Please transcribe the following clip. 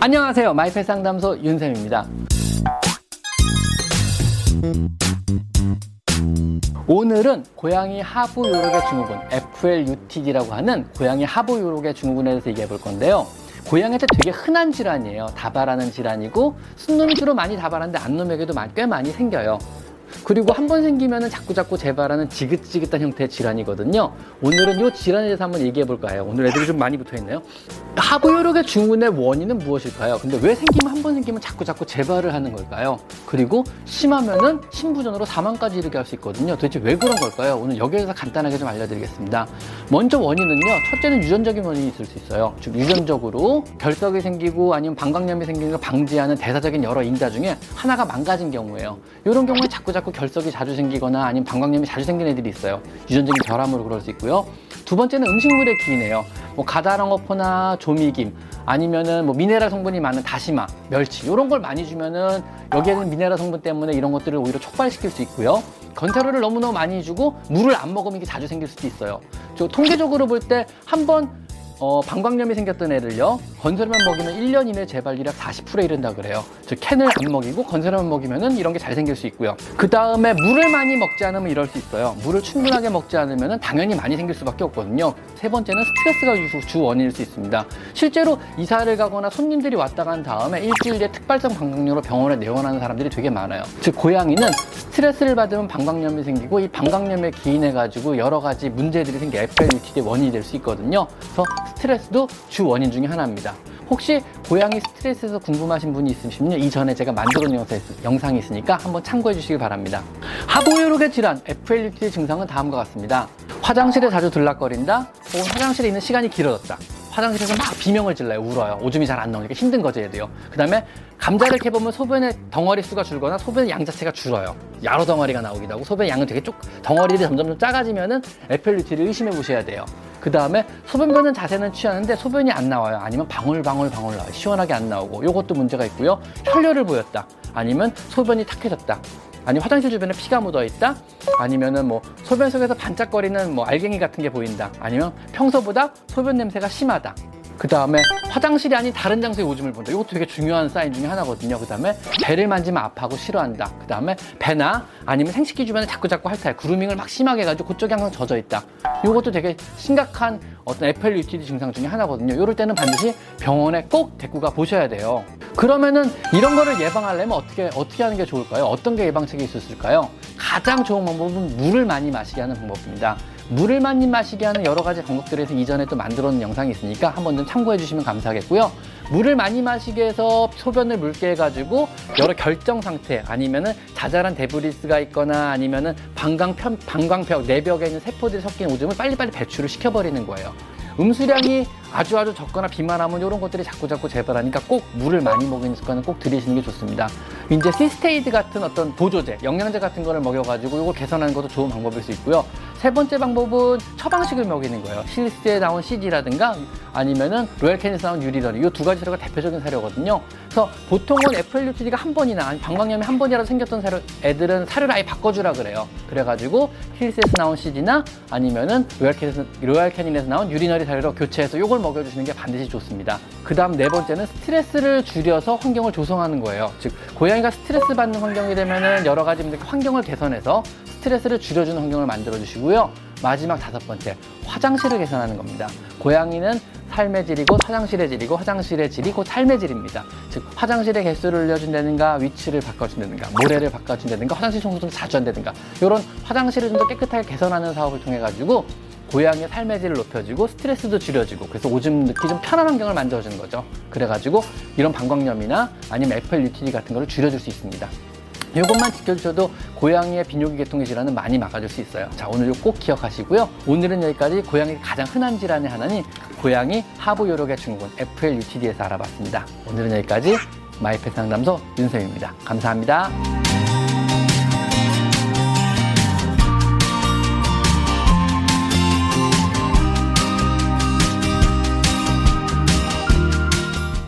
안녕하세요. 마이펫 상담소 윤쌤입니다. 오늘은 고양이 하부 요로의 증후군 FLUTD라고 하는 고양이 하부 요로의 증후군에 대해서 얘기해 볼 건데요. 고양이한테 되게 흔한 질환이에요. 다발하는 질환이고 순놈이 주로 많이 다발하는데 안놈에게도 꽤 많이 생겨요. 그리고 한 번 생기면 자꾸자꾸 재발하는 지긋지긋한 형태의 질환이거든요. 오늘은 이 질환에 대해서 한번 얘기해 볼까요? 오늘 애들이 좀 많이 붙어 있네요. 하부요력의 증후군의 원인은 무엇일까요? 근데 왜 생기면 한 번 생기면 자꾸자꾸 재발을 하는 걸까요? 그리고 심하면은 신부전으로 사망까지 이르게 할 수 있거든요. 도대체 왜 그런 걸까요? 오늘 여기에 서 간단하게 좀 알려드리겠습니다. 먼저 원인은요. 첫째는 유전적인 원인이 있을 수 있어요. 즉 유전적으로 결석이 생기고 아니면 방광염이 생기는 걸 방지하는 대사적인 여러 인자 중에 하나가 망가진 경우예요. 이런 경우에 자꾸자꾸 결석이 자주 생기거나 아니면 방광염이 자주 생기는 애들이 있어요. 유전적인 결함으로 그럴 수 있고요. 두 번째는 음식물의 기인이에요. 뭐 가다랑어포나 조미김 아니면은 뭐 미네랄 성분이 많은 다시마, 멸치 이런 걸 많이 주면은 여기에는 미네랄 성분 때문에 이런 것들을 오히려 촉발시킬 수 있고요. 건사료를 너무너무 많이 주고 물을 안 먹으면 이게 자주 생길 수도 있어요. 저 통계적으로 볼 때 한번 어, 방광염이 생겼던 애를요 건설만 먹이면 1년 이내 재발률약 40%에 이른다 그래요. 즉 캔을 안 먹이고 건설만 먹이면은 이런 게 잘 생길 수 있고요. 그 다음에 물을 많이 먹지 않으면 이럴 수 있어요. 물을 충분하게 먹지 않으면은 당연히 많이 생길 수밖에 없거든요. 세 번째는 스트레스가 주 원인일 수 있습니다. 실제로 이사를 가거나 손님들이 왔다 간 다음에 일주일 뒤에 특발성 방광염으로 병원에 내원하는 사람들이 되게 많아요. 즉 고양이는 스트레스를 받으면 방광염이 생기고 이 방광염에 기인해 가지고 여러 가지 문제들이 생겨 FLUT의 원인이 될 수 있거든요. 그래서 스트레스도 주 원인 중에 하나입니다. 혹시 고양이 스트레스에서 궁금하신 분이 있으시면 이전에 제가 만들어 놓은 영상이 있으니까 한번 참고해 주시기 바랍니다. 하부요록의 질환, FLUT 증상은 다음과 같습니다. 화장실에 자주 들락거린다, 혹은 화장실에 있는 시간이 길어졌다. 화장실에서 막 비명을 질러요. 울어요. 오줌이 잘 안 나오니까 힘든 거죠, 얘도요. 그 다음에 감자를 캐보면 소변의 덩어리 수가 줄거나 소변의 양 자체가 줄어요. 여러 덩어리가 나오기도 하고 소변의 양은 되게 쭉 덩어리들이 점점 작아지면은 FLUT를 의심해 보셔야 돼요. 그 다음에 소변 보는 자세는 취하는데 소변이 안 나와요. 아니면 방울방울 방울 나와요. 시원하게 안 나오고 요것도 문제가 있고요. 혈뇨를 보였다. 아니면 소변이 탁해졌다. 아니 화장실 주변에 피가 묻어 있다 아니면은 뭐 소변 속에서 반짝거리는 뭐 알갱이 같은 게 보인다. 아니면 평소보다 소변 냄새가 심하다 그 다음에 화장실이 아닌 다른 장소에 오줌을 본다. 이것도 되게 중요한 사인 중에 하나거든요. 그 다음에 배를 만지면 아파하고 싫어한다. 그 다음에 배나 아니면 생식기 주변에 자꾸자꾸 핥아요. 그루밍을 막 심하게 해가지고 그쪽이 항상 젖어 있다. 이것도 되게 심각한 어떤 FLUTD 증상 중에 하나거든요. 이럴 때는 반드시 병원에 꼭 데리고 가 보셔야 돼요. 그러면은 이런 거를 예방하려면 어떻게 어떻게 하는 게 좋을까요? 어떤 게 예방책이 있었을까요? 가장 좋은 방법은 물을 많이 마시게 하는 방법입니다. 물을 많이 마시게 하는 여러 가지 방법들에 서 이전에 또 만들어 놓은 영상이 있으니까 한번 좀 참고해 주시면 감사하겠고요. 물을 많이 마시게 해서 소변을 묽게 해가지고 여러 결정 상태 아니면은 자잘한 데브리스가 있거나 아니면은 방광편, 방광벽, 내벽에 있는 세포들이 섞인 오줌을 빨리빨리 배출을 시켜버리는 거예요. 음수량이 아주 아주 적거나 비만하면 이런 것들이 자꾸자꾸 재발하니까 꼭 물을 많이 먹이는 습관은 꼭 들이시는 게 좋습니다. 이제 시스테이드 같은 어떤 보조제, 영양제 같은 거를 먹여가지고 이걸 개선하는 것도 좋은 방법일 수 있고요. 세 번째 방법은 처방식을 먹이는 거예요. 힐스에 나온 c/d라든가 아니면은 로얄 캐닌에서 나온 urinary 이 두 가지 사료가 대표적인 사료거든요. 그래서 보통은 FLUTD가 한 번이나 방광염이 한 번이라도 생겼던 사료 애들은 사료를 아예 바꿔주라 그래요. 그래가지고 힐스에서 나온 c/d나 아니면은 로얄 캐닌에서, 로얄 캐닌에서 나온 urinary 사료로 교체해서 요걸 먹여주시는 게 반드시 좋습니다. 그 다음 네 번째는 스트레스를 줄여서 환경을 조성하는 거예요. 즉 고양이가 스트레스 받는 환경이 되면은 여러 가지 환경을 개선해서 스트레스를 줄여주는 환경을 만들어 주시고요. 마지막 다섯 번째, 화장실을 개선하는 겁니다. 고양이는 삶의 질이 곧 화장실의 질이고 화장실의 질이 곧 삶의 질입니다. 즉 화장실의 개수를 늘려준다든가 위치를 바꿔준다든가 모래를 바꿔준다든가 화장실 청소를 자주 한다든가 이런 화장실을 좀 더 깨끗하게 개선하는 사업을 통해 가지고 고양이의 삶의 질을 높여주고 스트레스도 줄여주고 그래서 오줌 넣기 좀 편한 환경을 만들어주는 거죠. 그래가지고 이런 방광염이나 아니면 FLUTD 같은 거를 줄여줄 수 있습니다. 이것만 지켜주셔도 고양이의 비뇨기 계통의 질환은 많이 막아줄 수 있어요. 자, 오늘 꼭 기억하시고요. 오늘은 여기까지 고양이 가장 흔한 질환의 하나인 고양이 하부 요로의 증후군 FLUTD에서 알아봤습니다. 오늘은 여기까지 마이펫 상담소 윤쌤입니다. 감사합니다.